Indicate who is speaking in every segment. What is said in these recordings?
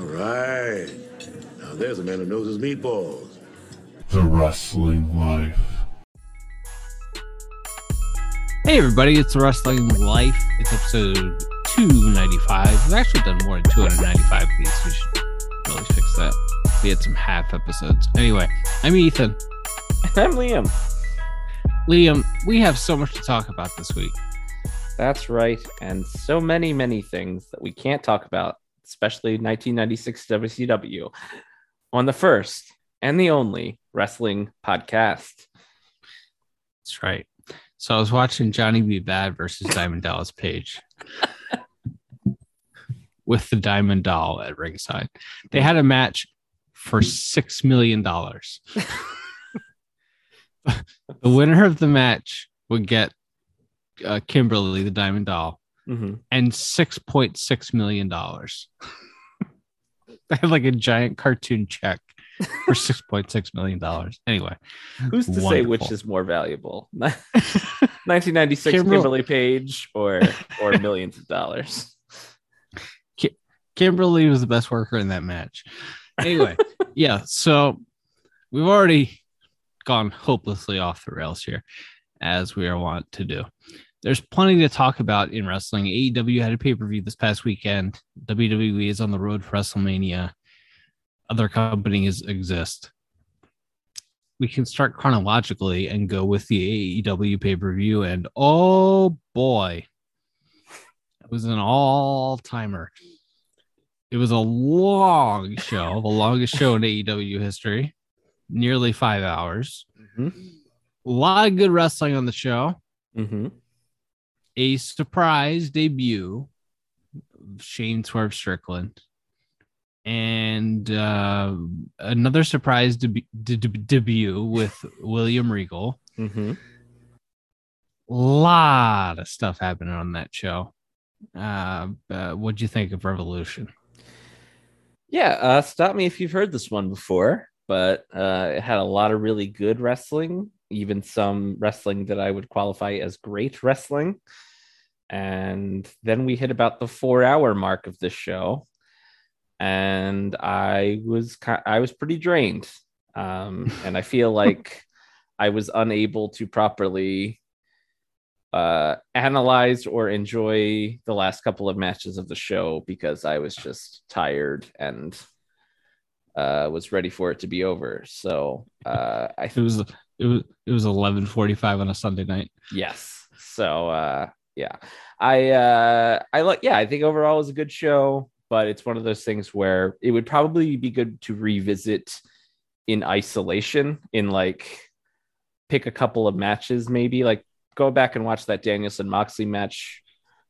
Speaker 1: All right. Now there's a man who knows his meatballs.
Speaker 2: The Wrestling Life.
Speaker 3: Hey everybody, it's the Wrestling Life. It's episode 295. We've actually done more than 295 of these. We should really fix that. We had some half episodes. Anyway, I'm Ethan.
Speaker 4: I'm Liam.
Speaker 3: Liam, we have so much to talk about this week.
Speaker 4: That's right. And so many, many things that we can't talk about, especially 1996 WCW on the first and the only wrestling podcast.
Speaker 3: That's right. So I was watching Johnny B. Bad versus Diamond Dallas Page with the Diamond Doll at ringside. They had a match for $6 million. the winner of the match would get uh, Kimberly, the Diamond Doll,
Speaker 4: Mhm.
Speaker 3: and $6.6 million. I had like a giant cartoon check for $6.6 million. Anyway,
Speaker 4: Who's to say which is more valuable? 1996
Speaker 3: Kimberly-
Speaker 4: Kimberly Page or or millions of dollars?
Speaker 3: Kimberly was the best worker in that match. Anyway, yeah, so we've already gone hopelessly off the rails here, as we are wont to do. There's plenty to talk about in wrestling. AEW had a pay per view this past weekend. WWE is on the road for WrestleMania. Other companies exist. We can start chronologically and go with the AEW pay per view. And oh boy, it was an all timer. It was a long show, the longest show in AEW history, nearly five hours.
Speaker 4: Mhm.
Speaker 3: A lot of good wrestling on the show.
Speaker 4: Mm-hmm.
Speaker 3: A surprise debut, of Shane Swerve Strickland, and uh, another surprise deb- de- de- debut with William Regal.
Speaker 4: Mm-hmm.
Speaker 3: lot of stuff happening on that show. Uh, uh, what'd you think of Revolution?
Speaker 4: Yeah, uh, stop me if you've heard this one before, but uh, it had a lot of really good wrestling, even some wrestling that I would qualify as great wrestling. And then we hit about the four hour mark of this show, and I was I was pretty drained, um, and I feel like I was unable to properly uh, analyze or enjoy the last couple of matches of the show because I was just tired and uh, was ready for it to be over. So uh, I
Speaker 3: It was it was it was eleven forty five on a Sunday night.
Speaker 4: yes. So uh, yeah, I uh, I like yeah I think overall was a good show, but it's one of those things where it would probably be good to revisit in isolation in like pick a couple of matches maybe like go back and watch that Danielson Moxley match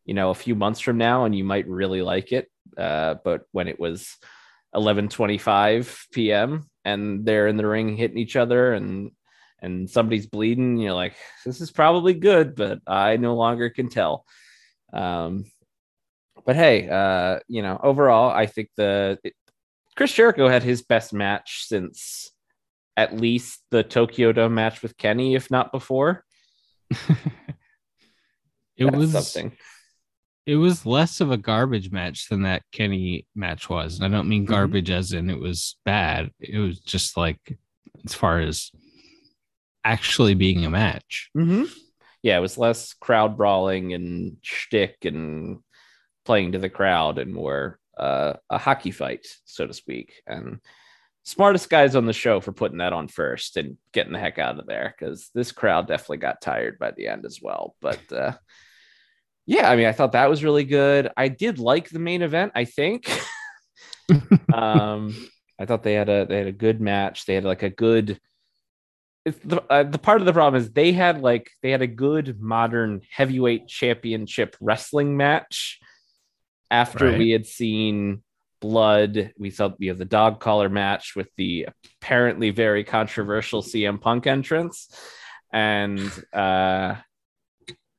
Speaker 4: you know a few months from now and you might really like it uh, but when it was 11:25 p.m. and they're in the ring hitting each other and and somebody's bleeding you're like this is probably good but I no longer can tell um but hey uh you know overall I think the it, Chris Jericho had his best match since at least the Tokyo Dome match with Kenny if not before
Speaker 3: It
Speaker 4: That's
Speaker 3: was
Speaker 4: something
Speaker 3: it was less of a garbage match than that Kenny match was. And I don't mean
Speaker 4: Mhm.
Speaker 3: garbage as in it was bad. It was just like as far as actually being a match.
Speaker 4: Mm-hmm. Yeah, it was less crowd brawling and shtick and playing to the crowd and more uh, a hockey fight, so to speak. And smartest guys on the show for putting that on first and getting the heck out of there because this crowd definitely got tired by the end as well. But uh, yeah, I mean, I thought that was really good. I did like the main event. I think. um, I thought they had a they had a good match. They had like a good it's the uh, the part of the problem is they had like they had a good modern heavyweight championship wrestling match after
Speaker 3: Right.
Speaker 4: we had seen blood. We saw you know the dog collar match with the apparently very controversial CM Punk entrance. And uh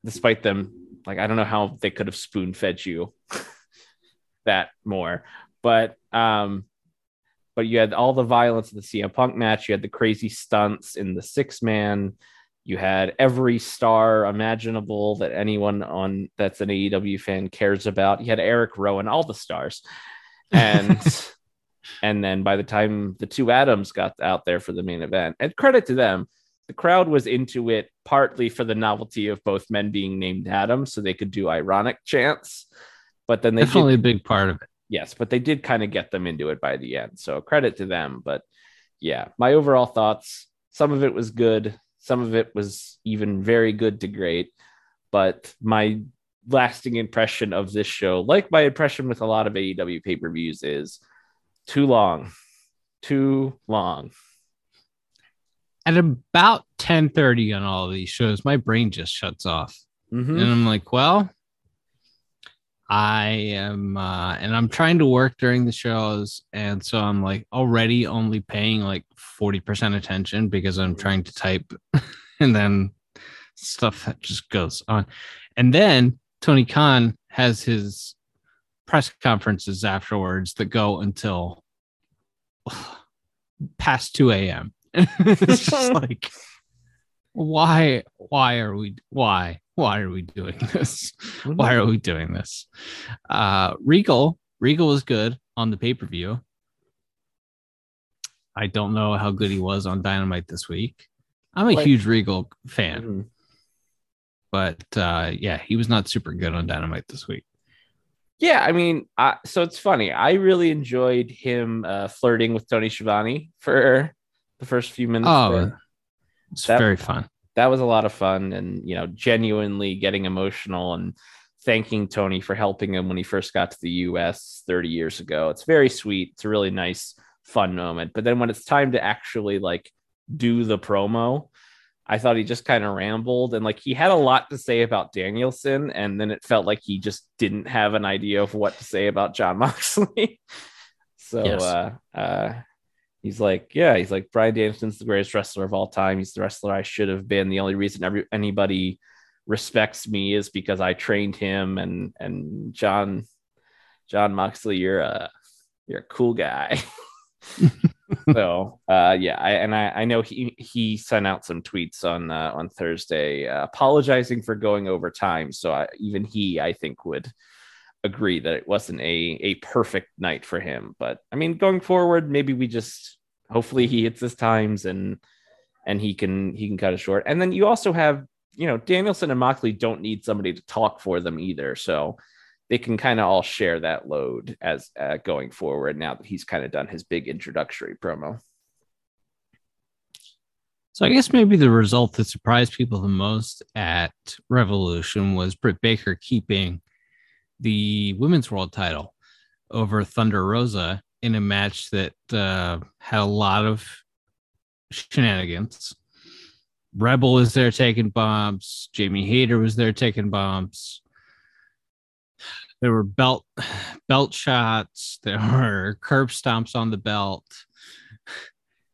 Speaker 4: despite them like I don't know how they could have spoon fed you that more. But um but you had all the violence in the CM Punk match. You had the crazy stunts in the six man. You had every star imaginable that anyone on that's an AEW fan cares about. You had Eric Rowan, all the stars, and And then by the time the two Adams got out there for the main event, and credit to them, the crowd was into it partly for the novelty of both men being named Adam, so they could do ironic chants. But then they
Speaker 3: Definitely
Speaker 4: did,
Speaker 3: a big part of it.
Speaker 4: Yes, but they did kind of get them into it by the end. So credit to them. But yeah, my overall thoughts, some of it was good, some of it was even very good to great. But my lasting impression of this show, like my impression with a lot of AEW pay per views, is too long, too long.
Speaker 3: At about 10:30 on all of these shows, my brain just shuts off.
Speaker 4: Mhm.
Speaker 3: And I'm like, well, I am uh and I'm trying to work during the shows. And so I'm like already only paying like 40% attention because I'm trying to type and then stuff that just goes on. And then Tony Khan has his press conferences afterwards that go until past 2 a.m. it's just like why why are we why why are we doing this why are we doing this uh regal regal was good on the pay-per-view i don't know how good he was on dynamite this week i'm a
Speaker 4: Like-
Speaker 3: huge regal fan
Speaker 4: Mhm.
Speaker 3: but uh yeah he was not super good on dynamite this week
Speaker 4: Yeah, I mean, I, so it's funny. I really enjoyed him uh, flirting with Tony Schiavone for the first few minutes.
Speaker 3: oh
Speaker 4: there.
Speaker 3: it's
Speaker 4: That-
Speaker 3: very fun
Speaker 4: that was a lot of fun, and you know, genuinely getting emotional and thanking Tony for helping him when he first got to the U.S. 30 years ago. It's very sweet. It's a really nice, fun moment. But then when it's time to actually like do the promo, I thought he just kind of rambled and like he had a lot to say about Danielson, and then it felt like he just didn't have an idea of what to say about Jon Moxley. so
Speaker 3: Yes.
Speaker 4: uh uh he's like, yeah, he's like Bryan Danielson's the greatest wrestler of all time. He's the wrestler I should have been. The only reason every anybody respects me is because I trained him and and Jon Jon Moxley, you're a you're a cool guy. so uh yeah I, and I, I know he he sent out some tweets on uh, on thursday uh, apologizing for going over time so I, even he i think would agree that it wasn't a a perfect night for him but i mean going forward maybe we just hopefully he hits his times and and he can he can cut it short and then you also have you know danielson and moxley don't need somebody to talk for them either so they can kind of all share that load as uh, going forward now that he's kind of done his big introductory promo.
Speaker 3: So I guess maybe the result that surprised people the most at Revolution was Britt Baker keeping the women's world title over Thunder Rosa in a match that uh, had a lot of shenanigans. Rebel was there taking bombs. Jamie Hayter was there taking bombs. There were belt belt shots. There were curb stomps on the belt,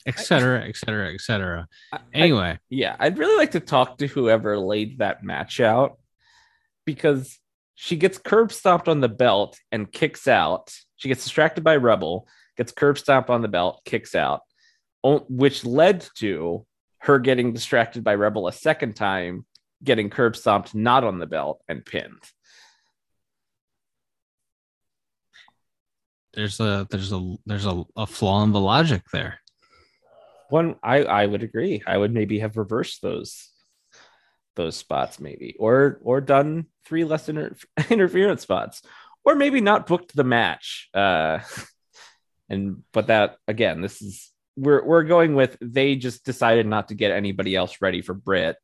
Speaker 3: et cetera, et cetera, et cetera.
Speaker 4: I-
Speaker 3: Anyway,
Speaker 4: yeah, I'd really like to talk to whoever laid that match out because she gets curb stomped on the belt and kicks out. She gets distracted by Rebel, gets curb stomped on the belt, kicks out, which led to her getting distracted by Rebel a second time, getting curb stomped not on the belt and pinned.
Speaker 3: there's a there's a there's a, a flaw in the logic there.
Speaker 4: one i i would agree i would maybe have reversed those those spots maybe or or done three less inter- interference spots or maybe not booked the match uh and but that again this is we're we're going with they just decided not to get anybody else ready for Britt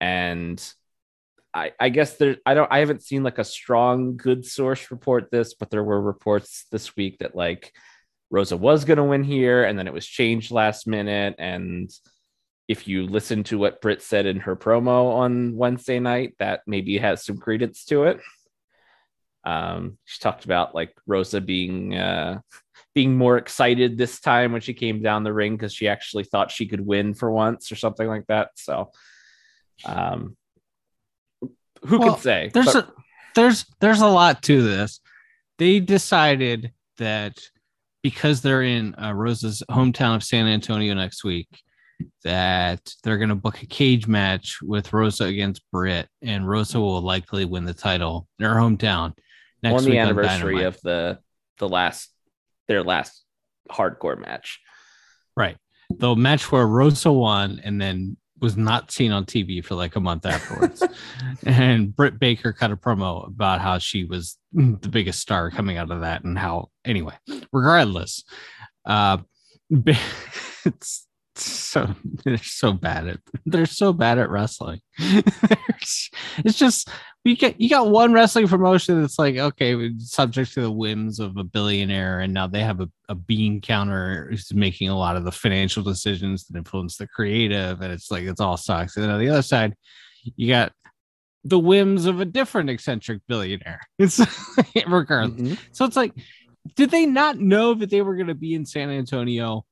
Speaker 4: and I, I guess there I don't I haven't seen like a strong good source report this, but there were reports this week that like Rosa was going to win here, and then it was changed last minute. And if you listen to what Britt said in her promo on Wednesday night, that maybe has some credence to it. Um, she talked about like Rosa being uh, being more excited this time when she came down the ring because she actually thought she could win for once or something like that. So, um, who
Speaker 3: Well,
Speaker 4: can say?
Speaker 3: There's
Speaker 4: But-
Speaker 3: a there's there's a lot to this. They decided that because they're in uh, Rosa's hometown of San Antonio next week, that they're going to book a cage match with Rosa against Britt, and Rosa will likely win the title in her hometown next
Speaker 4: on the
Speaker 3: week
Speaker 4: anniversary
Speaker 3: Dynamite.
Speaker 4: of the the last their last hardcore match.
Speaker 3: Right. The match where Rosa won and then was not seen on TV for like a month afterwards. and Britt Baker cut a promo about how she was the biggest star coming out of that and how, anyway, regardless, uh, it's so they're so bad at they're so bad at wrestling. it's just you get you got one wrestling promotion that's like okay, subject to the whims of a billionaire, and now they have a, a bean counter who's making a lot of the financial decisions that influence the creative, and it's like it's all sucks. And then on the other side, you got the whims of a different eccentric billionaire. It's regardless.
Speaker 4: Mhm.
Speaker 3: So it's like, did they not know that they were going to be in San Antonio?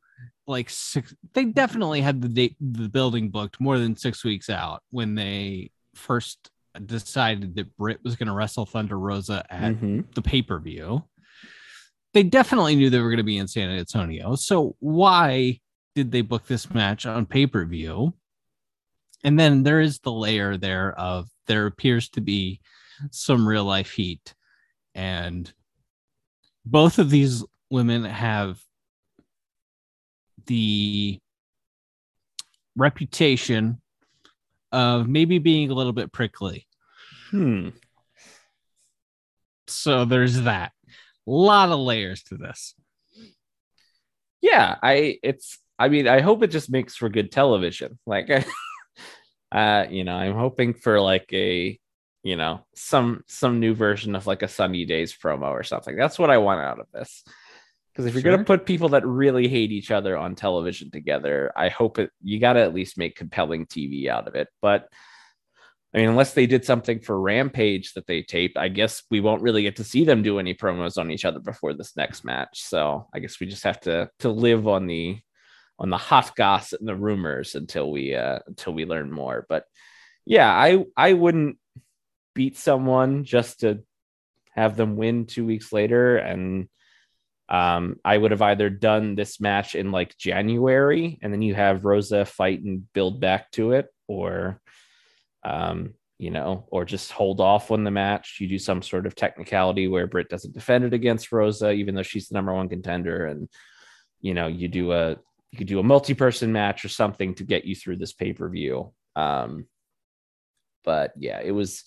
Speaker 3: Like six, they definitely had the date, the building booked more than six weeks out when they first decided that Britt was going to wrestle Thunder Rosa at
Speaker 4: Mhm.
Speaker 3: the pay per view. They definitely knew they were going to be in San Antonio. So why did they book this match on pay per view? And then there is the layer there of there appears to be some real life heat. And both of these women have the reputation of maybe being a little bit prickly.
Speaker 4: Hmm.
Speaker 3: So there's that. A lot of layers to this.
Speaker 4: yeah i it's i mean i hope it just makes for good television like uh you know i'm hoping for like a you know some some new version of like a sunny days promo or something that's what i want out of this because if you're
Speaker 3: Sure.
Speaker 4: gonna put people that really hate each other on television together i hope it you gotta at least make compelling tv out of it but I mean, unless they did something for Rampage that they taped, I guess we won't really get to see them do any promos on each other before this next match. So I guess we just have to to live on the on the hot gossip and the rumors until we uh until we learn more. But yeah, I I wouldn't beat someone just to have them win two weeks later. And um I would have either done this match in like January and then you have Rosa fight and build back to it, or um, you know, or just hold off on the match. You do some sort of technicality where Britt doesn't defend it against Rosa, even though she's the number one contender, and you know, you do a you could do a multi-person match or something to get you through this pay-per-view. Um, but yeah, it was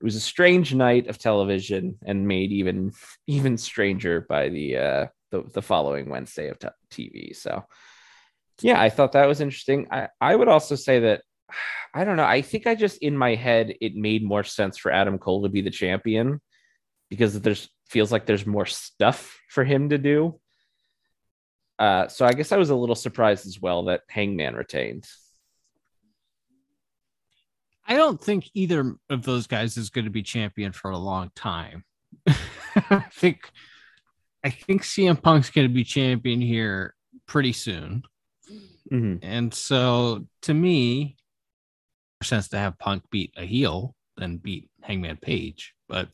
Speaker 4: it was a strange night of television and made even even stranger by the uh the, the following Wednesday of TV. So yeah, I thought that was interesting. I, I would also say that I don't know. I think I just in my head it made more sense for Adam Cole to be the champion because there's feels like there's more stuff for him to do. Uh, so I guess I was a little surprised as well that Hangman retained.
Speaker 3: I don't think either of those guys is going to be champion for a long time. I think I think CM Punk's going to be champion here pretty soon. Mm-hmm. And so to me, more sense to have Punk beat a heel than beat Hangman Page, but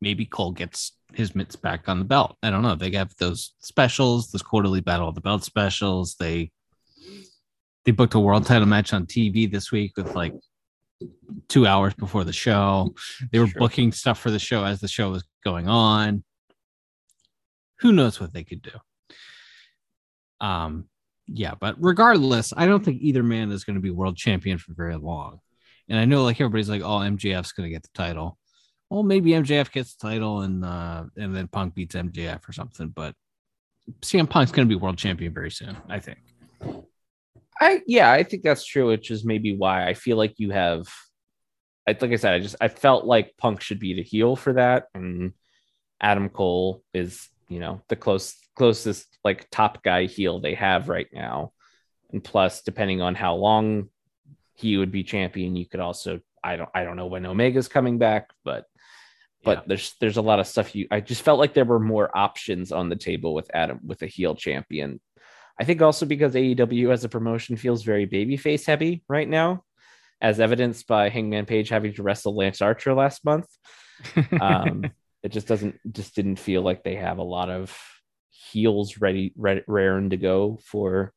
Speaker 3: maybe Cole gets his mitts back on the belt. I don't know. They have those specials, this quarterly battle of the belt specials. They they booked a world title match on TV this week with like two hours before the show. They were
Speaker 4: Sure.
Speaker 3: booking stuff for the show as the show was going on. Who knows what they could do? Um, yeah, but regardless, I don't think either man is going to be world champion for very long. And I know like everybody's like, oh, MJF's going to get the title. Well, maybe MJF gets the title and uh and then Punk beats MJF or something, but CM Punk's going to be world champion very soon, I think.
Speaker 4: I yeah, I think that's true, which is maybe why I feel like you have I like I said, I just I felt like Punk should be the heel for that. And Adam Cole is, you know, the close closest like top guy heel they have right now. And plus, depending on how long he would be champion, you could also I don't I don't know when Omega's coming back, but but
Speaker 3: Yeah.
Speaker 4: there's there's a lot of stuff you I just felt like there were more options on the table with Adam with a heel champion I think also because AEW as a promotion feels very babyface heavy right now, as evidenced by Hangman Page having to wrestle Lance Archer last month. Um, it just doesn't just didn't feel like they have a lot of heels ready, ready raring to go for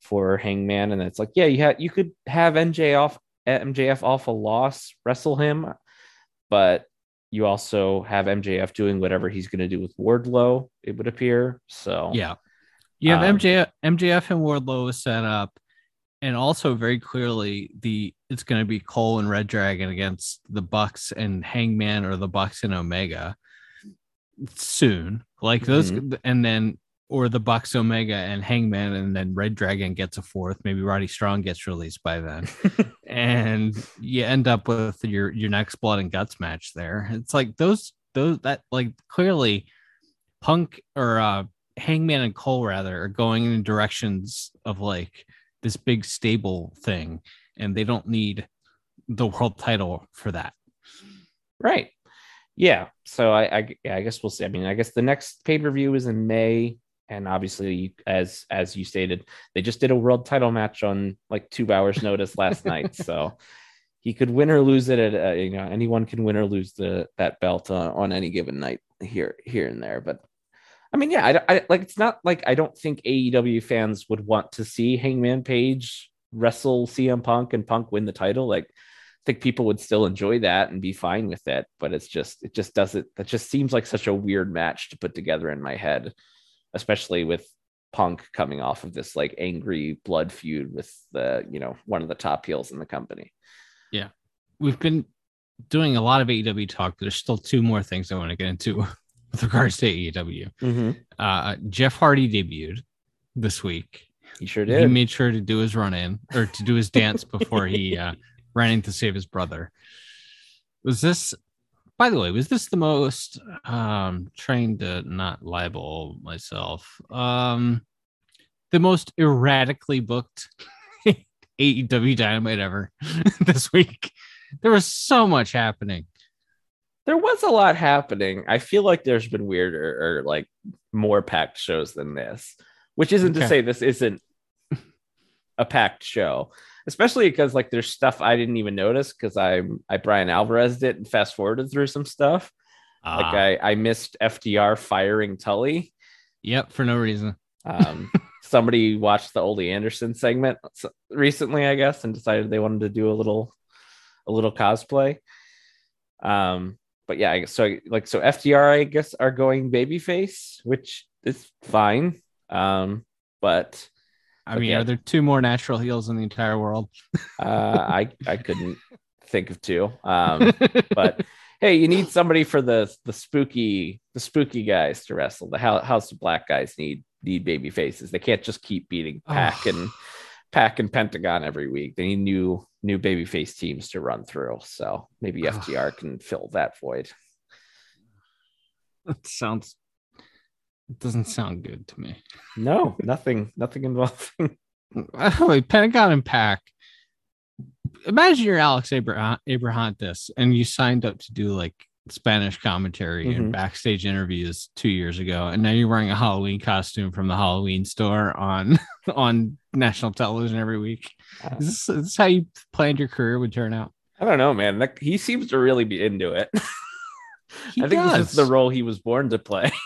Speaker 4: for Hangman, and it's like yeah, you had you could have NJ off MJF off a loss, wrestle him, but you also have MJF doing whatever he's going to do with Wardlow. It would appear so
Speaker 3: yeah. You have
Speaker 4: Um,
Speaker 3: MJF, MJF and Wardlow set up, and also very clearly the it's going to be Cole and Red Dragon against the Bucks and Hangman or the Bucks and Omega soon. Like those, and then or the Bucks Omega and Hangman, and then Red Dragon gets a fourth. Maybe Roddy Strong gets released by then, and you end up with your your next blood and guts match there. It's like those those that like clearly Punk or uh Hangman and Cole rather are going in directions of like this big stable thing, and they don't need the world title for that.
Speaker 4: Right. Yeah. So I, I, yeah, I guess we'll see. I mean, I guess the next pay per view is in May, and obviously, as as you stated, they just did a world title match on like two hours' notice last night. So he could win or lose it. At uh, you know, anyone can win or lose the that belt uh, on any given night here here and there. But I mean, yeah, I, I like it's not like I don't think AEW fans would want to see Hangman Page wrestle CM Punk and Punk win the title. Like, I think people would still enjoy that and be fine with it. But it's just, it just doesn't. That just seems like such a weird match to put together in my head, especially with Punk coming off of this like angry blood feud with the you know one of the top heels in the company.
Speaker 3: Yeah, we've been doing a lot of AEW talk. There's still two more things I want to get into with regards to AEW.
Speaker 4: Mm-hmm.
Speaker 3: Uh, Jeff Hardy debuted this week.
Speaker 4: He sure did.
Speaker 3: He made sure to do his run in or to do his dance before he uh, ran in to save his brother. Was this, by the way, was this the most um trying to not libel myself? Um the most erratically booked AEW dynamite ever this week. There was so much happening.
Speaker 4: There was a lot happening. I feel like there's been weirder or like more packed shows than this, which isn't to say this isn't a packed show, especially because like there's stuff I didn't even notice because I'm I Bryan Alvarez it and fast forwarded through some stuff. Like
Speaker 3: Ah,
Speaker 4: I I missed FTR firing Tully.
Speaker 3: yep, for no reason.
Speaker 4: Um, somebody watched the Ole Anderson segment recently, I guess, and decided they wanted to do a little a little cosplay. Um, but yeah, so like so FTR, I guess, are going babyface, which is fine. Um, but
Speaker 3: I mean,
Speaker 4: Okay.
Speaker 3: are there two more natural heels in the entire world?
Speaker 4: uh, I I couldn't think of two. Um, but hey, you need somebody for the the spooky the spooky guys to wrestle. The Hou- House of Black guys need need baby faces. They can't just keep beating PAC
Speaker 3: Oh.
Speaker 4: and PAC and Pentagon every week. They need new new baby face teams to run through. So maybe. FTR can fill that void.
Speaker 3: That sounds. It doesn't sound good to me.
Speaker 4: No, nothing, nothing involving.
Speaker 3: Wait, Pentagon and PAC. Imagine you're Alex Abraham Abrahantes and you signed up to do like Spanish commentary
Speaker 4: Mhm.
Speaker 3: and backstage interviews two years ago, and now you're wearing a Halloween costume from the Halloween store on on national television every week.
Speaker 4: Uh,
Speaker 3: Is this, is this how you planned your career would turn out?
Speaker 4: I don't know, man. That, he seems to really be into it. I think
Speaker 3: does.
Speaker 4: this is the role he was born to play.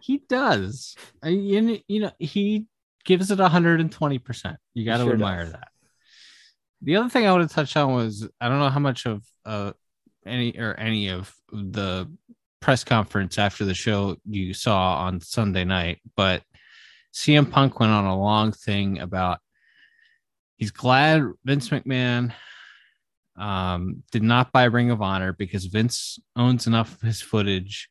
Speaker 3: He does. I, you know, you know, he gives it 120%. You got to
Speaker 4: sure
Speaker 3: admire
Speaker 4: does.
Speaker 3: that. The other thing I want to touch on was I don't know how much of uh any or any of the press conference after the show you saw on Sunday night, but CM Punk went on a long thing about he's glad Vince McMahon um, did not buy Ring of Honor because Vince owns enough of his footage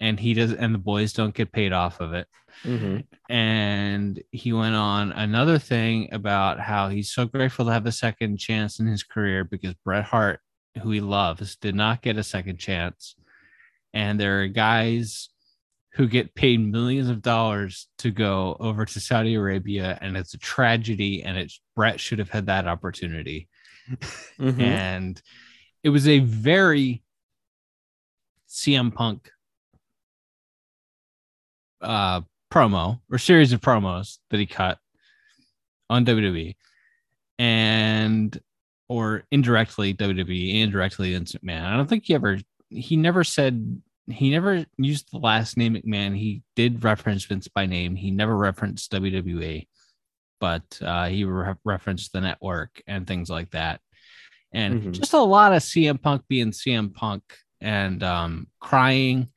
Speaker 3: and he does and the boys don't get paid off of it
Speaker 4: Mhm.
Speaker 3: and he went on another thing about how he's so grateful to have a second chance in his career because Bret Hart, who he loves, did not get a second chance. And there are guys who get paid millions of dollars to go over to Saudi Arabia, and it's a tragedy. And it's Bret should have had that opportunity.
Speaker 4: Mhm.
Speaker 3: And it was a very CM Punk uh promo or series of promos that he cut on WWE and or indirectly WWE indirectly Vince McMahon. I don't think he ever he never said he never used the last name McMahon. He did reference Vince by name. He never referenced WWE, but uh, he re- referenced the network and things like that. And
Speaker 4: Mhm.
Speaker 3: just a lot of CM Punk being CM Punk and um, crying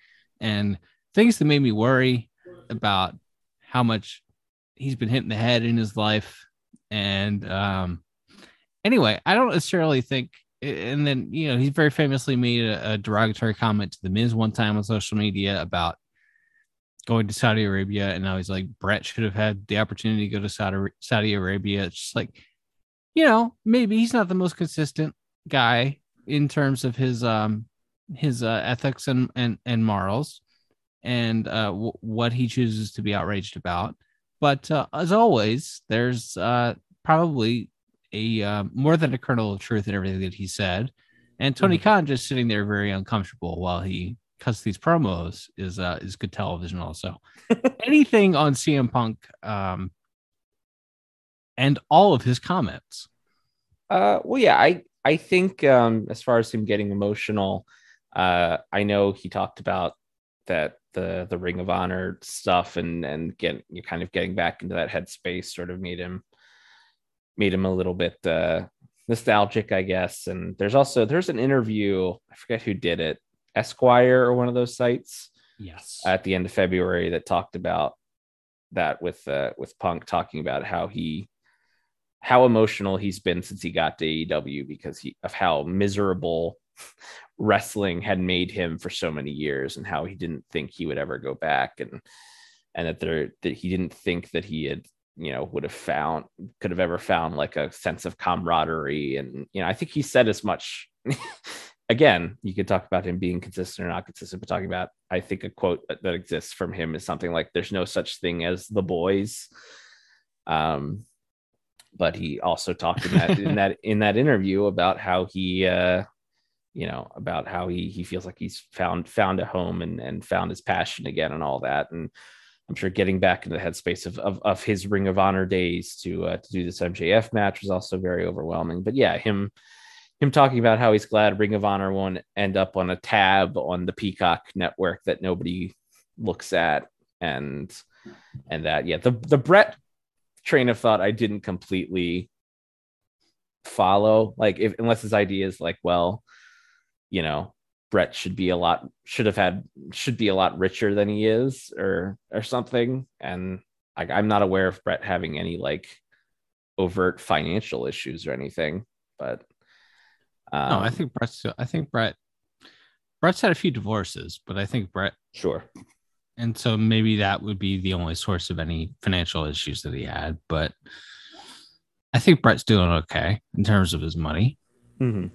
Speaker 3: and things that made me worry about how much he's been hitting the head in his life. And um, anyway, I don't necessarily think. And then you know, he very famously made a, a derogatory comment to the Miz one time on social media about going to Saudi Arabia, and now he's like Bret should have had the opportunity to go to Saudi Saudi Arabia. It's just like, you know, maybe he's not the most consistent guy in terms of his um his uh, ethics and and and morals and uh, w- what he chooses to be outraged about. But uh, as always, there's uh, probably a uh, more than a kernel of truth in everything that he said. And Tony
Speaker 4: Mhm.
Speaker 3: Khan just sitting there very uncomfortable while he cuts these promos is uh, is good television. Also, anything on CM Punk um, and all of his comments.
Speaker 4: Uh, well, yeah, I I think um, as far as him getting emotional, uh, I know he talked about that the the Ring of Honor stuff and and get you kind of getting back into that headspace sort of made him made him a little bit uh, nostalgic, I guess. And there's also there's an interview I forget who did it, Esquire or one of those sites
Speaker 3: Yes.
Speaker 4: at the end of February that talked about that with uh, with Punk talking about how he how emotional he's been since he got to AEW because he of how miserable wrestling had made him for so many years and how he didn't think he would ever go back and and that there that he didn't think that he had you know would have found could have ever found like a sense of camaraderie. And you know I think he said as much. Again, you could talk about him being consistent or not consistent, but talking about, I think a quote that, exists from him is something like, "There's no such thing as the boys." Um, but he also talked in that in that in that interview about how he, uh, you know, about how he he feels like he's found found a home and and found his passion again and all that, and I'm sure getting back into the headspace of of, of his Ring of Honor days to uh, to do this MJF match was also very overwhelming. But yeah, him him talking about how he's glad Ring of Honor won't end up on a tab on the Peacock network that nobody looks at, and and that yeah, the the Bret train of thought I didn't completely follow. Like if unless his idea is like, well, you know, Bret should be a lot should have had should be a lot richer than he is, or or something. And like I'm not aware of Bret having any like overt financial issues or anything, but um,
Speaker 3: no, I think Bret's. I think Bret. Bret's had a few divorces, but I think Bret,
Speaker 4: sure.
Speaker 3: and so maybe that would be the only source of any financial issues that he had. But I think Bret's doing okay in terms of his money.
Speaker 4: Mhm.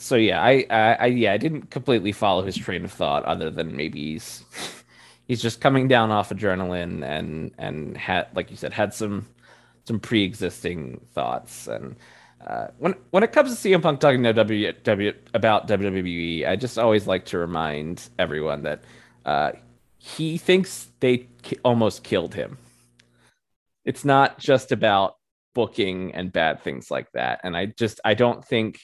Speaker 4: So yeah, I, I, I yeah, I didn't completely follow his train of thought, other than maybe he's he's just coming down off adrenaline and and had, like you said, had some some pre-existing thoughts. And uh, when when it comes to CM Punk talking to w, w, about WWE, I just always like to remind everyone that uh, he thinks they ki- almost killed him. It's not just about booking and bad things like that. And I just I don't think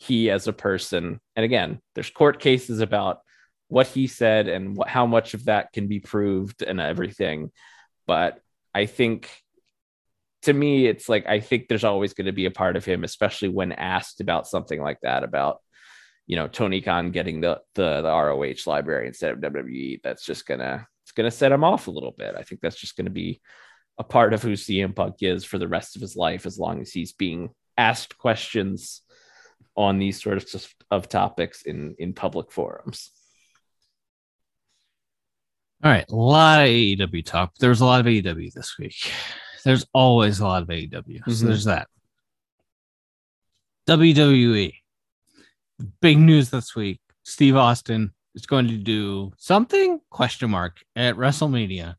Speaker 4: he as a person. And again there's court cases about what he said and what, how much of that can be proved and everything. But i think to me it's like i think there's always going to be a part of him especially when asked about something like that about you know tony khan getting the the, the roh library instead of wwe that's just gonna it's gonna set him off a little bit. I think that's just gonna be a part of who CM Punk is for the rest of his life, as long as he's being asked questions on these sorts of, of topics in in public forums.
Speaker 3: All right, a lot of AEW talk. There was a lot of AEW this week. There's always a lot of AEW. So
Speaker 4: Mhm.
Speaker 3: there's that. WWE. Big news this week. Steve Austin is going to do something question mark at WrestleMania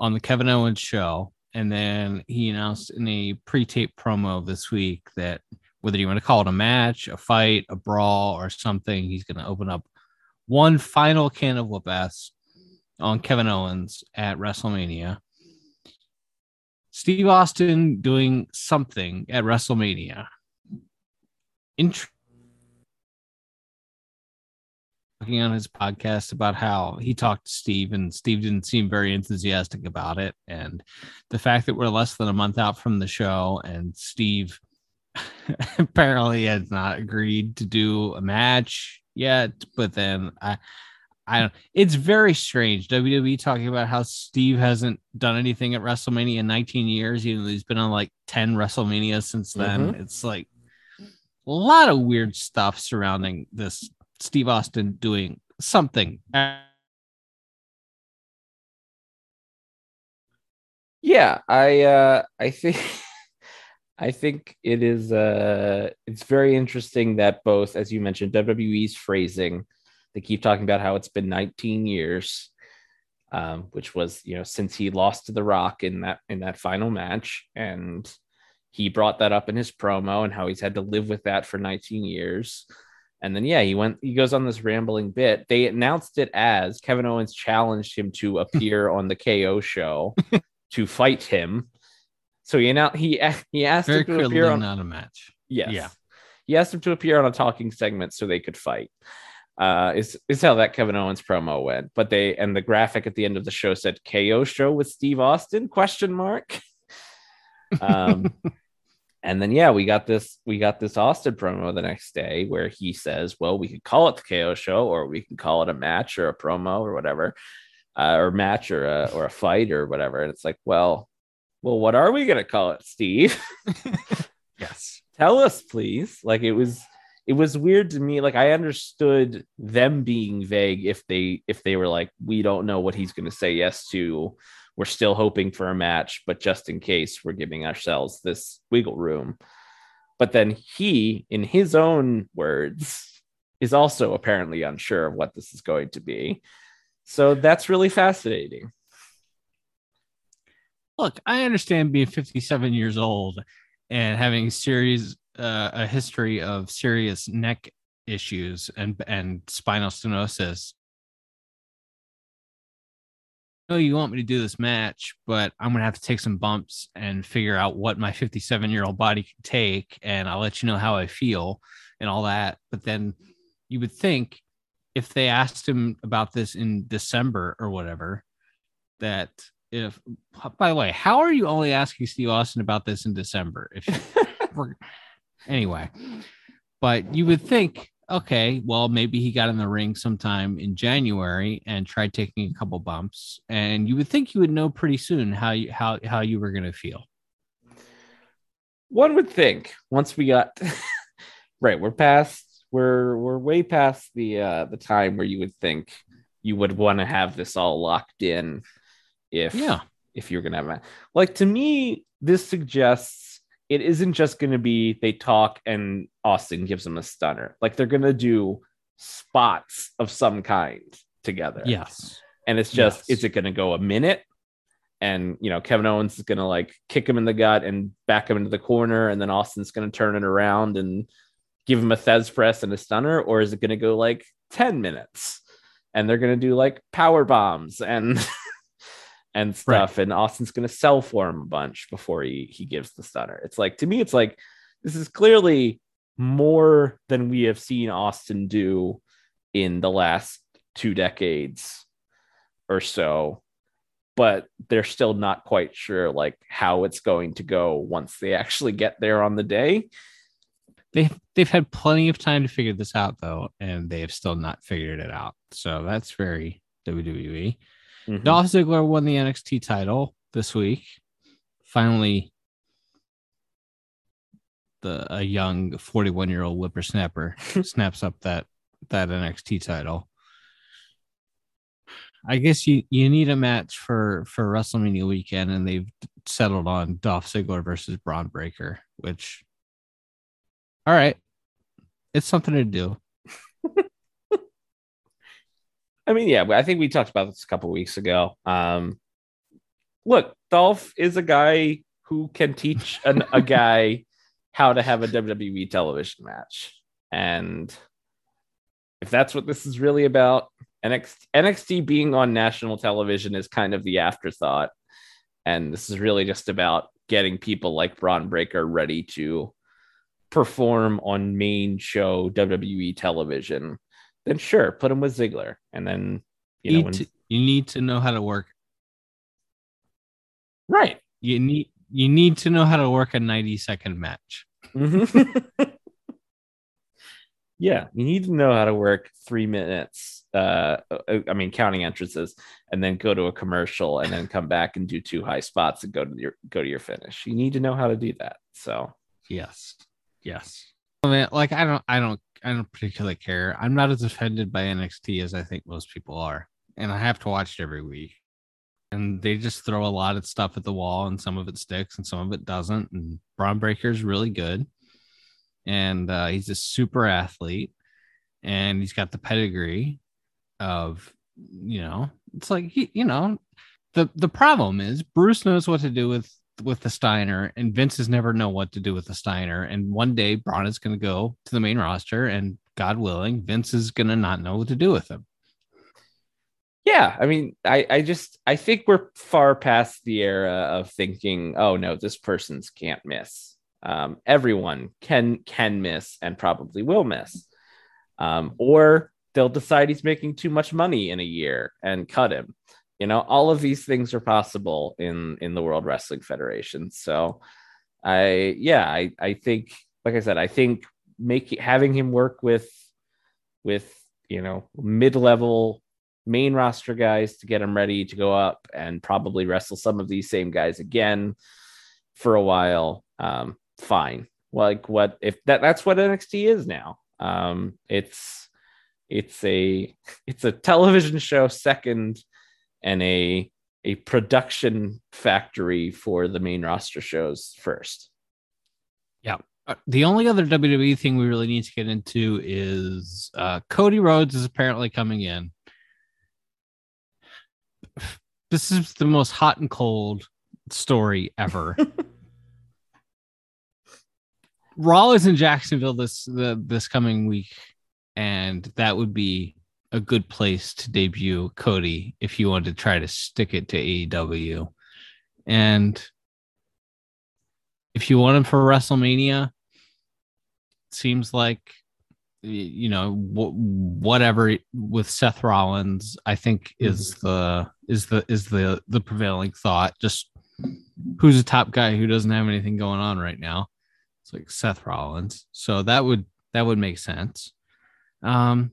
Speaker 3: on the Kevin Owens show. And then he announced in a pre-tape promo this week that whether you want to call it a match, a fight, a brawl, or something, he's going to open up one final can of whoop ass on Kevin Owens at WrestleMania. Steve Austin doing something at WrestleMania. Int- talking on his podcast about how he talked to Steve and Steve didn't seem very enthusiastic about it. And the fact that we're less than a month out from the show and Steve apparently has not agreed to do a match yet. But then I, I don't. It's very strange. WWE talking about how Steve hasn't done anything at WrestleMania in 19 years. even know, he's been on like 10 WrestleMania since then. It's like a lot of weird stuff surrounding this Steve Austin doing something.
Speaker 4: Yeah, I uh I think I think it is uh it's very interesting that both as you mentioned WWE's phrasing they keep talking about how it's been 19 years um which was you know since he lost to the rock in that in that final match and he brought that up in his promo and how he's had to live with that for 19 years. And then yeah he went he goes on this rambling bit. They announced it as Kevin Owens challenged him to appear on the KO show to fight him so he announced he he asked
Speaker 3: Very
Speaker 4: him to appear on
Speaker 3: not a match.
Speaker 4: Yes.
Speaker 3: Yeah.
Speaker 4: He asked him to appear on a talking segment so they could fight. Uh, is is how that Kevin Owens promo went. But they and the graphic at the end of the show said KO show with Steve Austin question mark. Um, and then yeah, we got this we got this Austin promo the next day where he says, "Well, we could call it the KO show, or we can call it a match or a promo or whatever, uh, or match or a or a fight or whatever." And it's like, well, well, what are we gonna call it, Steve?
Speaker 3: Yes.
Speaker 4: tell us please. Like it was it was weird to me. Like i understood them being vague if they if they were like we don't know what he's going to say yes to. We're still hoping for a match but just in case we're giving ourselves this wiggle room. But then he in his own words is also apparently unsure of what this is going to be. So that's really fascinating
Speaker 3: Look, I understand being 57 years old and having series uh, a history of serious neck issues and and spinal stenosis. Oh, you want me to do this match, but I'm gonna have to take some bumps and figure out what my 57 year old body can take, and I'll let you know how I feel and all that. But then you would think if they asked him about this in December or whatever, that if by the way, how are you only asking Steve Austin about this in December? If anyway, but you would think, okay, well, maybe he got in the ring sometime in January and tried taking a couple bumps, and you would think you would know pretty soon how you how how you were going to feel.
Speaker 4: one would think once we got right we're past we're we're way past the uh the time where you would think you would want to have this all locked in if
Speaker 3: Yeah,
Speaker 4: if you're gonna have a like to me this suggests it isn't just gonna be they talk and austin gives them a stunner. Like they're gonna do spots of some kind together.
Speaker 3: Yes,
Speaker 4: and it's just
Speaker 3: Yes.
Speaker 4: is it going to go a minute? And you know kevin owens is going to like kick him in the gut and back him into the corner and then austin's going to turn it around and give him a Thesz press and a stunner? Or is it going to go like 10 minutes? And they're going to do like power bombs and and stuff and austin's going to sell for him a bunch before he he gives the stunner it's like to me it's like this is clearly more than we have seen austin do in the last two decades or so but they're still not quite sure like how it's going to go once they actually get there on the day
Speaker 3: they they've had plenty of time to figure this out though, and they have still not figured it out. So that's very WWE.
Speaker 4: Mhm.
Speaker 3: Dolph Ziggler won the NXT title this week. Finally, the a young 41 year old whippersnapper snaps up that that NXT title. I guess you you need a match for for WrestleMania weekend, and they've settled on Dolph Ziggler versus Bron Breakker, which, all right, it's something to do.
Speaker 4: I mean, yeah, I think we talked about this a couple weeks ago. Um, look, Dolph is a guy who can teach an, a guy how to have a WWE television match, and if that's what this is really about, NXT, NXT being on national television is kind of the afterthought, and this is really just about getting people like Bron Breakker ready to perform on main show WWE television then sure, put him with Ziggler, and then you know,
Speaker 3: need
Speaker 4: when,
Speaker 3: to, you need to know how to work.
Speaker 4: right?
Speaker 3: You need you need to know how to work a 90 second match.
Speaker 4: Mhm. yeah, you need to know how to work three minutes uh, uh, I mean, counting entrances, and then go to a commercial, and then come back and do two high spots and go to your go to your finish. You need to know how to do that. So
Speaker 3: Yes. Yes. I mean, like I don't I don't I don't particularly care. I'm not as offended by NXT as I think most people are. And I have to watch it every week. And they just throw a lot of stuff at the wall and some of it sticks and some of it doesn't. And Bron Breakker is really good. And uh, he's a super athlete and he's got the pedigree of, you know, it's like he, you know, the the problem is Bruce knows what to do with with the Steiner, and Vince has never know what to do with the Steiner. And one day Bron is going to go to the main roster, and God willing, Vince is going to not know what to do with him.
Speaker 4: yeah, I mean, I I just I think we're far past the era of thinking, oh no, this person's can't miss. Um, everyone can can miss and probably will miss, um, or they'll decide he's making too much money in a year and cut him. You know, all of these things are possible in in the World Wrestling Federation. So, I yeah, I I think, like I said, I think making having him work with with you know mid level main roster guys to get him ready to go up and probably wrestle some of these same guys again for a while. Um, fine. Like what if that that's what NXT is now. Um, it's it's a it's a television show second and a a production factory for the main roster shows first.
Speaker 3: Yeah. the only other WWE thing we really need to get into is uh, Cody Rhodes is apparently coming in. This is the most hot and cold story ever. Raw is in Jacksonville this the, this coming week, and that would be a good place to debut Cody if you wanted to try to stick it to AEW. And if you want him for WrestleMania, seems like you know whatever with Seth Rollins, I think is the is the is the the prevailing thought. Just who's a top guy who doesn't have anything going on right now? It's like Seth Rollins. So that would that would make sense. Um,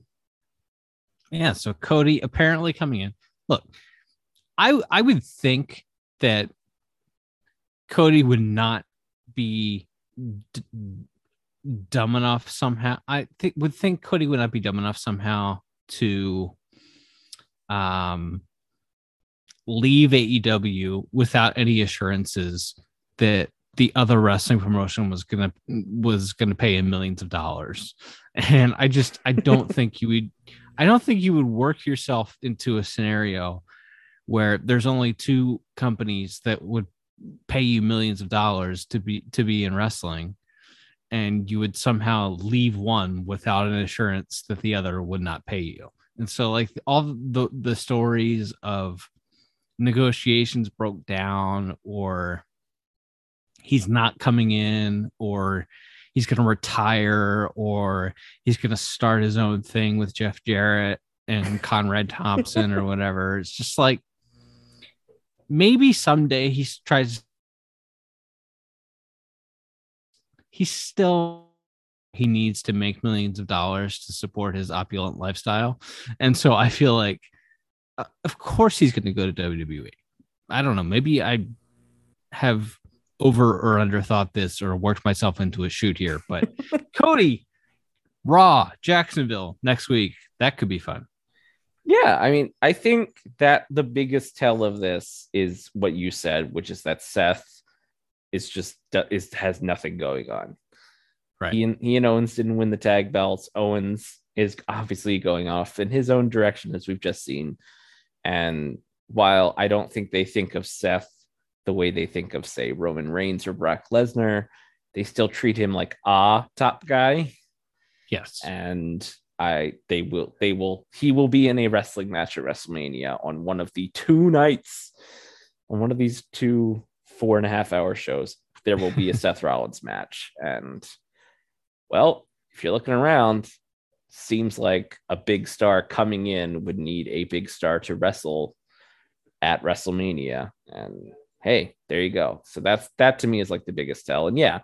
Speaker 3: yeah. So Cody apparently coming in. Look, I I would think that Cody would not be d- dumb enough somehow. I think would think Cody would not be dumb enough somehow to um leave AEW without any assurances that the other wrestling promotion was gonna was gonna pay him millions of dollars. And I just I don't think you would I don't think you would work yourself into a scenario where there's only two companies that would pay you millions of dollars to be to be in wrestling and you would somehow leave one without an assurance that the other would not pay you. And so like all the the stories of negotiations broke down or he's not coming in or he's going to retire or he's going to start his own thing with Jeff Jarrett and Conrad Thompson or whatever. It's just like maybe someday he tries he's still he needs to make millions of dollars to support his opulent lifestyle. And so i feel like uh, of course he's going to go to wwe i don't know. Maybe i have over or under thought this or worked myself into a shoot here but cody raw jacksonville next week that could be fun
Speaker 4: Yeah, I mean, I think that the biggest tell of this is what you said, which is that Seth is just is has nothing going on.
Speaker 3: Right.
Speaker 4: He and he and Owens didn't win the tag belts. Owens is obviously going off in his own direction, as we've just seen. And while I don't think they think of Seth the way they think of, say, Roman Reigns or Brock Lesnar, they still treat him like a top guy.
Speaker 3: Yes.
Speaker 4: And I they will they will he will be in a wrestling match at WrestleMania on one of the two nights on one of these two four and a half hour shows. There will be a Seth Rollins match, and well, if you're looking around, seems like a big star coming in would need a big star to wrestle at WrestleMania, and hey, there you go. So that's that to me is like the biggest tell, and yeah,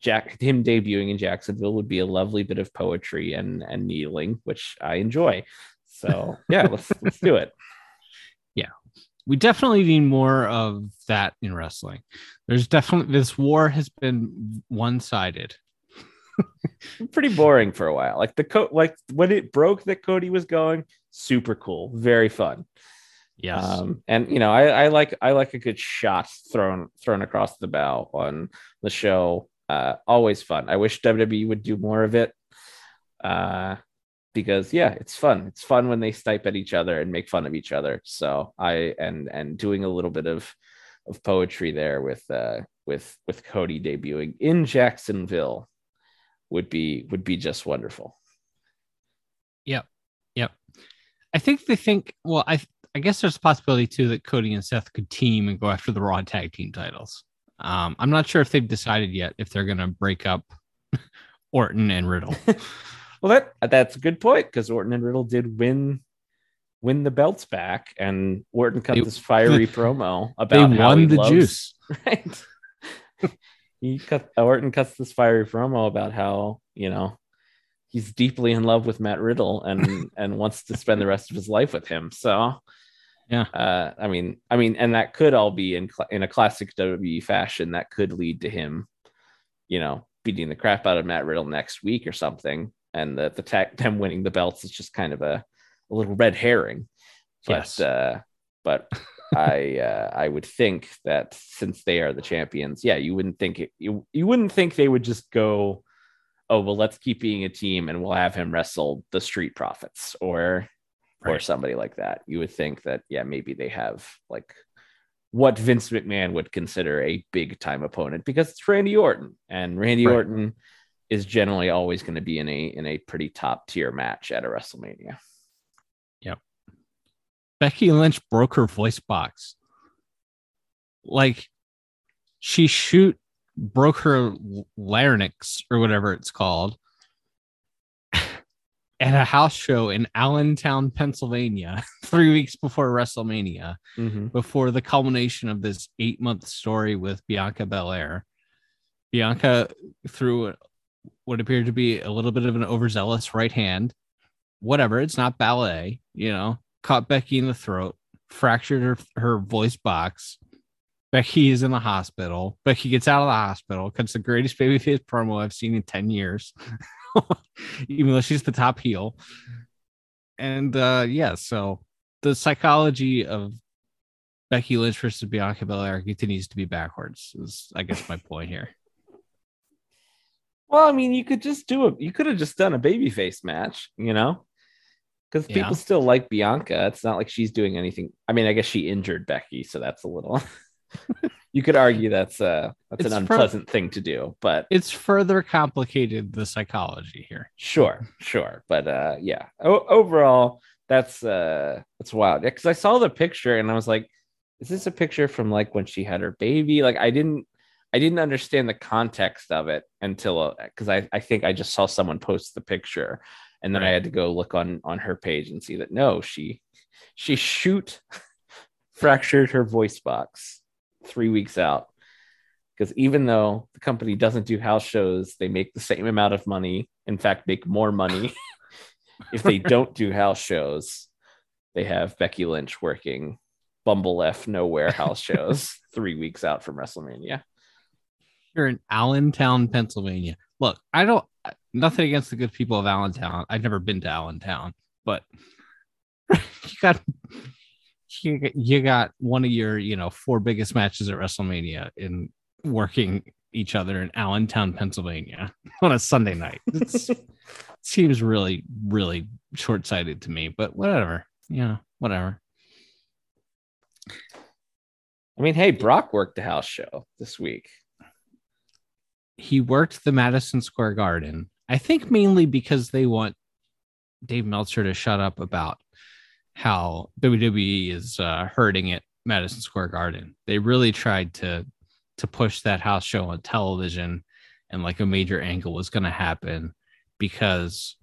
Speaker 4: Jack him debuting in Jacksonville would be a lovely bit of poetry and and needling, which I enjoy. So yeah, let's let's do it. Yeah.
Speaker 3: We definitely need more of that in wrestling. There's definitely this war has been one sided.
Speaker 4: Pretty boring for a while. Like the co- like when it broke that Cody was going, super cool, very fun.
Speaker 3: Yes.
Speaker 4: Um, and you know, I, I like I like a good shot thrown thrown across the bow on the show. Uh, always fun. I wish WWE would do more of it. Uh, because yeah, it's fun. It's fun when they stipe at each other and make fun of each other. So I and and doing a little bit of of poetry there with uh with with Cody debuting in Jacksonville would be would be just wonderful. Yep. Yep.
Speaker 3: I think they think, well, I I guess there's a possibility too that Cody and Seth could team and go after the Raw tag team titles. Um, I'm not sure if they've decided yet if they're gonna break up Orton and Riddle.
Speaker 4: Well, that that's a good point because Orton and Riddle did win win the belts back, and Orton cut
Speaker 3: They-
Speaker 4: this fiery promo
Speaker 3: they
Speaker 4: about how he
Speaker 3: won the
Speaker 4: loves-
Speaker 3: juice.
Speaker 4: Right. he cut Orton cuts this fiery promo about how you know he's deeply in love with Matt Riddle and and wants to spend the rest of his life with him. So
Speaker 3: Yeah.
Speaker 4: uh, I mean, I mean, and that could all be in cl- in a classic WWE fashion. That could lead to him, you know, beating the crap out of Matt Riddle next week or something, and the the tag them winning the belts is just kind of a, a little red herring. But
Speaker 3: Yes.
Speaker 4: uh, but I uh, I would think that since they are the champions, yeah, you wouldn't think it, you you wouldn't think they would just go, oh well, let's keep being a team and we'll have him wrestle the Street Profits or or somebody like that. You would think that yeah, maybe they have like what Vince McMahon would consider a big time opponent because it's Randy Orton and Randy
Speaker 3: Right.
Speaker 4: Orton is generally always going to be in a in a pretty top tier match at a WrestleMania. Yep.
Speaker 3: Becky Lynch broke her voice box. Like she shoot broke her larynx or whatever it's called at a house show in Allentown, Pennsylvania, three weeks before WrestleMania, mm-hmm. before the culmination of this eight month story with Bianca Belair. Bianca threw what appeared to be a little bit of an overzealous right hand. Whatever, it's not ballet, you know, caught Becky in the throat, fractured her, her voice box. Becky is in the hospital. Becky gets out of the hospital. Cuts the greatest babyface promo I've seen in 10 years, even though she's the top heel. And uh yeah, so the psychology of Becky Lynch versus Bianca Belair continues to be backwards, is I guess my point here.
Speaker 4: Well, I mean, you could just do a you could have just done a babyface match, you know? Because
Speaker 3: Yeah.
Speaker 4: people still like Bianca. It's not like she's doing anything. I mean, I guess she injured Becky, so that's a little you could argue that's uh that's
Speaker 3: It's
Speaker 4: an unpleasant thing to do, but
Speaker 3: It's further complicated the psychology here.
Speaker 4: sure, sure. But uh yeah. O- overall, that's uh that's wild. Yeah, because I saw the picture and I was like, is this a picture from like when she had her baby? Like I didn't I didn't understand the context of it until because I, I think I just saw someone post the picture and then I had to go look on on her page and see that no, she she shoot fractured her voice box three weeks out. Because even though the company doesn't do house shows, they make the same amount of money. In fact, make more money if they don't do house shows. They have Becky Lynch working Bumble F Nowhere house shows three weeks out from WrestleMania.
Speaker 3: You're in Allentown, Pennsylvania. Look, I don't nothing against the good people of Allentown. I've never been to Allentown, but you got you, got- you got one of your, you know, four biggest matches at WrestleMania in working each other in Allentown, Pennsylvania on a Sunday night. It's, seems really, really short-sighted to me, but whatever. You know, whatever.
Speaker 4: I mean, hey, Brock worked the house show this week.
Speaker 3: he worked the Madison Square Garden. I think mainly because they want Dave Meltzer to shut up about how WWE is uh, hurting at Madison Square Garden. They really tried to to push that house show on television, and like a major angle was going to happen because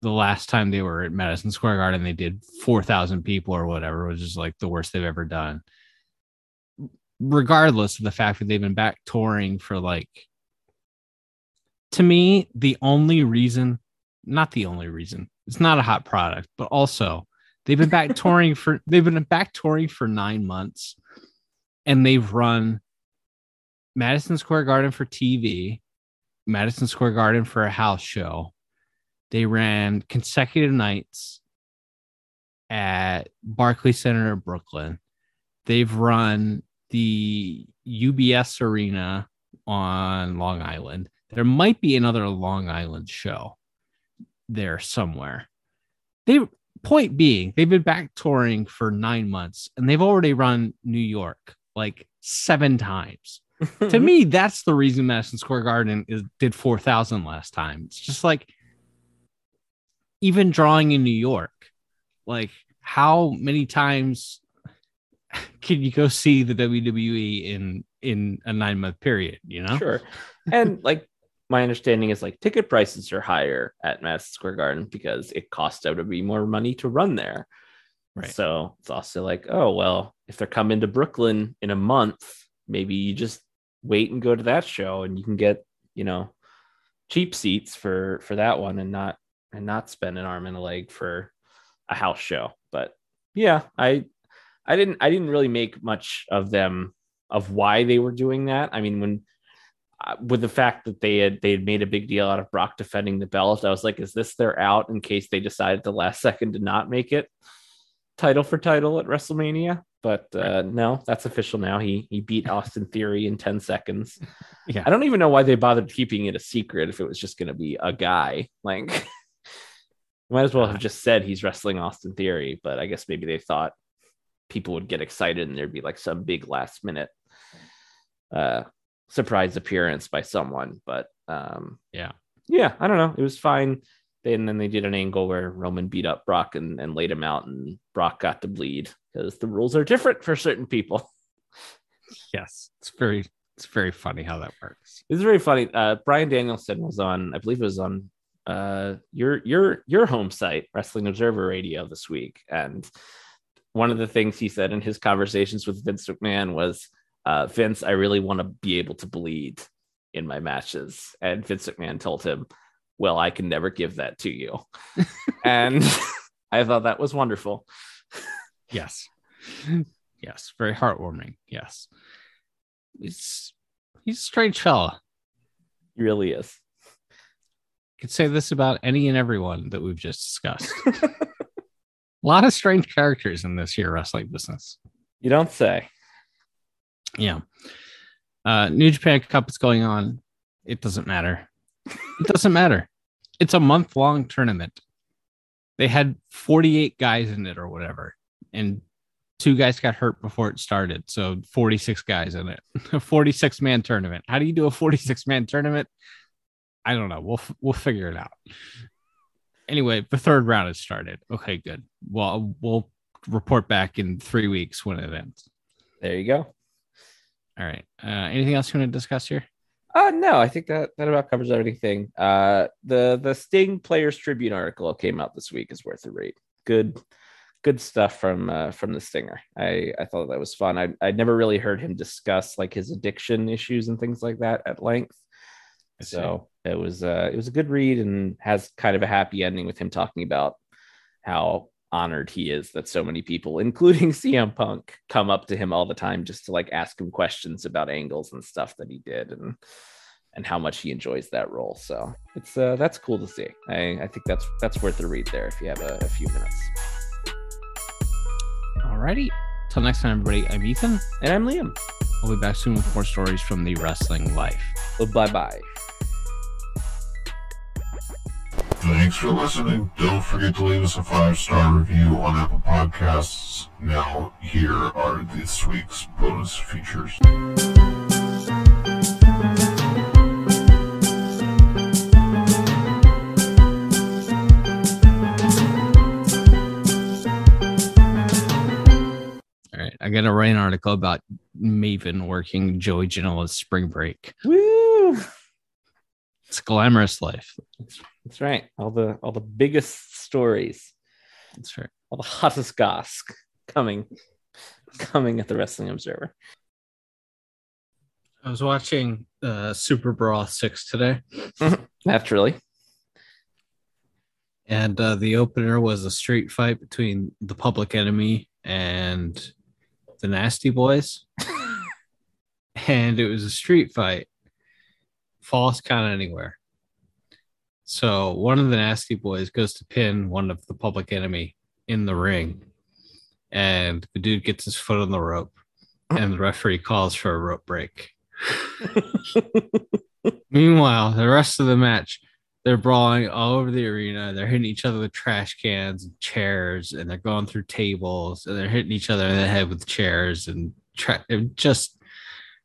Speaker 3: the last time they were at Madison Square Garden, they did four thousand people or whatever, which is like the worst they've ever done. Regardless of the fact that they've been back touring for like to me, the only reason, not the only reason, It's not a hot product, but also they've been back touring for they've been back touring for nine months, and they've run Madison Square Garden for TV, Madison Square Garden for a house show. They ran consecutive nights at Barclays Center in Brooklyn. They've run the UBS Arena on Long Island. There might be another Long Island show there somewhere. They point being, they've been back touring for nine months and they've already run New York like seven times. to me, that's the reason Madison Square Garden is did four thousand last time. It's just like even drawing in New York, like how many times can you go see the WWE in in a nine month period? You know,
Speaker 4: Sure. And like my understanding is like ticket prices are higher at Madison Square Garden because it costs out to be more money to run there.
Speaker 3: Right.
Speaker 4: So it's also like, oh well, if they're coming to Brooklyn in a month, maybe you just wait and go to that show and you can get, you know, cheap seats for for that one and not and not spend an arm and a leg for a house show. But yeah, I I didn't I didn't really make much of them of why they were doing that. I mean, when with the fact that they had they had made a big deal out of Brock defending the belt, I was like, is this their out in case they decided the last second to not make it title for title at WrestleMania? But uh, no, that's official now. He he beat Austin Theory in ten seconds.
Speaker 3: Yeah.
Speaker 4: I don't even know why they bothered keeping it a secret if it was just going to be a guy. Like, might as well have just said he's wrestling Austin Theory. But I guess maybe they thought people would get excited and there'd be like some big last minute uh surprise appearance by someone but um
Speaker 3: Yeah.
Speaker 4: yeah i don't know. It was fine. They- and then they did an angle where roman beat up brock and, and laid him out and brock got to bleed because the rules are different for certain people.
Speaker 3: Yes, it's very it's very funny how that works.
Speaker 4: it's very funny. Uh bryan danielson was on i believe it was on uh your your your home site wrestling observer radio this week. And one of the things he said in his conversations with vince mcmahon was uh vince i really want to be able to bleed in my matches and vince mcmahon told him well i can never give that to you and i thought that was wonderful
Speaker 3: Yes, yes, very heartwarming. Yes, it's he's a strange fella.
Speaker 4: he really is You
Speaker 3: could say this about any and everyone that we've just discussed. a lot of strange characters in this here wrestling business.
Speaker 4: you don't say
Speaker 3: Yeah. Uh, New Japan Cup is going on. It doesn't matter. It doesn't matter. It's a month long tournament. They had 48 guys in it or whatever, and two guys got hurt before it started. So 46 guys in it, a 46 man tournament. How do you do a 46 man tournament? I don't know. We'll f- we'll figure it out. Anyway, the third round has started. Okay, good. Well, we'll report back in three weeks when it ends.
Speaker 4: there you go
Speaker 3: All right. Uh, anything else you want to discuss here?
Speaker 4: Uh no, I think that that about covers everything. Uh the the Sting Players Tribune article came out this week is worth a read. Good good stuff from uh from the Stinger. I I thought that was fun. I I'd never really heard him discuss like his addiction issues and things like that at length. So it was uh it was a good read and has kind of a happy ending with him talking about how honored he is that so many people, including CM Punk, come up to him all the time just to like ask him questions about angles and stuff that he did and and how much he enjoys that role. So it's uh that's cool to see. I, I think that's that's worth a read there if you have a, a few minutes.
Speaker 3: Alrighty. Till next time, everybody. I'm Ethan.
Speaker 4: And I'm Liam.
Speaker 3: I'll be back soon with more stories from the wrestling life.
Speaker 4: Well, bye bye.
Speaker 2: Thanks for listening. Don't forget to leave us a five star review on Apple Podcasts. Now, here are this week's bonus features.
Speaker 3: All right. I got to write an article about Maven working Joey Janela's spring break.
Speaker 4: Woo!
Speaker 3: It's a glamorous life.
Speaker 4: That's right. All the all the biggest stories,
Speaker 3: That's right.
Speaker 4: all the hottest goss coming coming at the Wrestling Observer.
Speaker 3: I was watching uh, Super Brawl 6 today.
Speaker 4: Naturally.
Speaker 3: And uh, the opener was a street fight between the Public Enemy and the Nasty Boys. and it was a street fight, false count anywhere. So one of the Nasty Boys goes to pin one of the Public Enemy in the ring, and the dude gets his foot on the rope, and the referee calls for a rope break. Meanwhile, the rest of the match, they're brawling all over the arena. They're hitting each other with trash cans and chairs, and they're going through tables, and they're hitting each other in the head with chairs and tra- just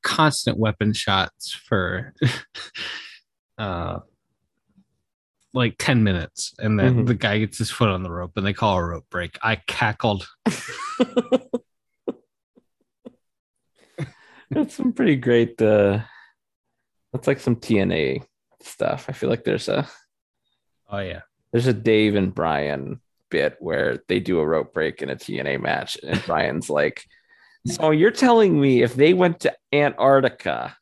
Speaker 3: constant weapon shots for uh like 10 minutes and then
Speaker 4: Mhm.
Speaker 3: the guy gets his foot on the rope and they call a rope break i cackled
Speaker 4: That's some pretty great. Uh, that's like some TNA stuff. I feel like there's a
Speaker 3: oh yeah
Speaker 4: there's a Dave and Bryan bit where they do a rope break in a TNA match, and Bryan's like, "So you're telling me if they went to Antarctica,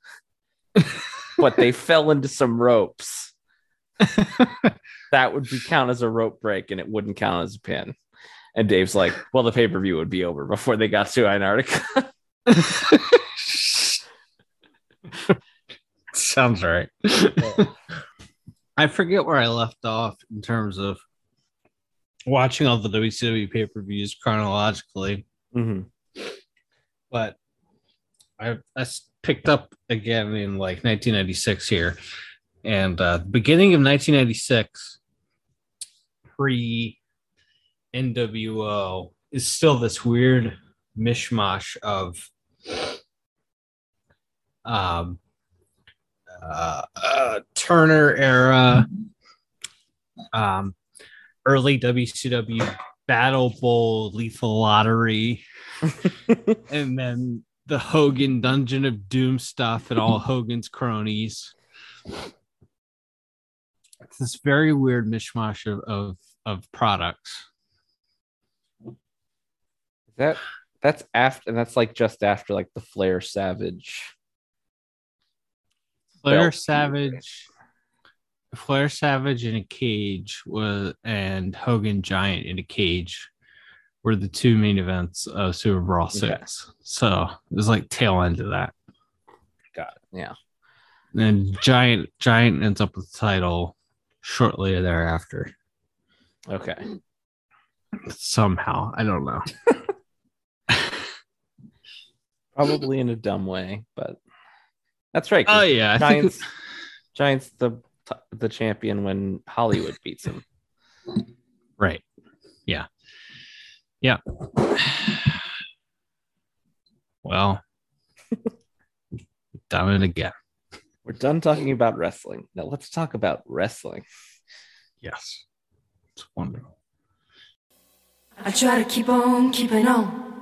Speaker 4: but they fell into some ropes, that would be count as a rope break, and it wouldn't count as a pin?" And Dave's like, "Well, the pay per view would be over before they got to Antarctica."
Speaker 3: sounds right i forget where i left off in terms of watching all the wcw pay-per-views chronologically
Speaker 4: Mhm.
Speaker 3: But I, I picked up again in like 1996 here, and uh, beginning of 1996, pre NWO is still this weird mishmash of um, uh, uh, Turner era, um, early WCW Battle Bowl, Lethal Lottery and then the Hogan Dungeon of Doom stuff and all Hogan's cronies. It's this very weird mishmash of of, of products.
Speaker 4: That that's after, and that's like just after like the Flair Savage.
Speaker 3: Flair Savage, Flair Savage in a cage was and Hogan Giant in a cage were the two main events of Super Brawl Six. So it was like tail end of that.
Speaker 4: Got it. Yeah.
Speaker 3: And Giant Giant ends up with the title shortly thereafter.
Speaker 4: Okay.
Speaker 3: Somehow. I don't know.
Speaker 4: Probably in a dumb way, but that's right.
Speaker 3: Oh yeah.
Speaker 4: Giants, Giants, the the champion when Hollywood beats him.
Speaker 3: right. Yeah. Yeah. Well, done it again.
Speaker 4: We're done talking about wrestling. Now let's talk about wrestling.
Speaker 3: Yes. It's wonderful.
Speaker 5: I try to keep on keeping on.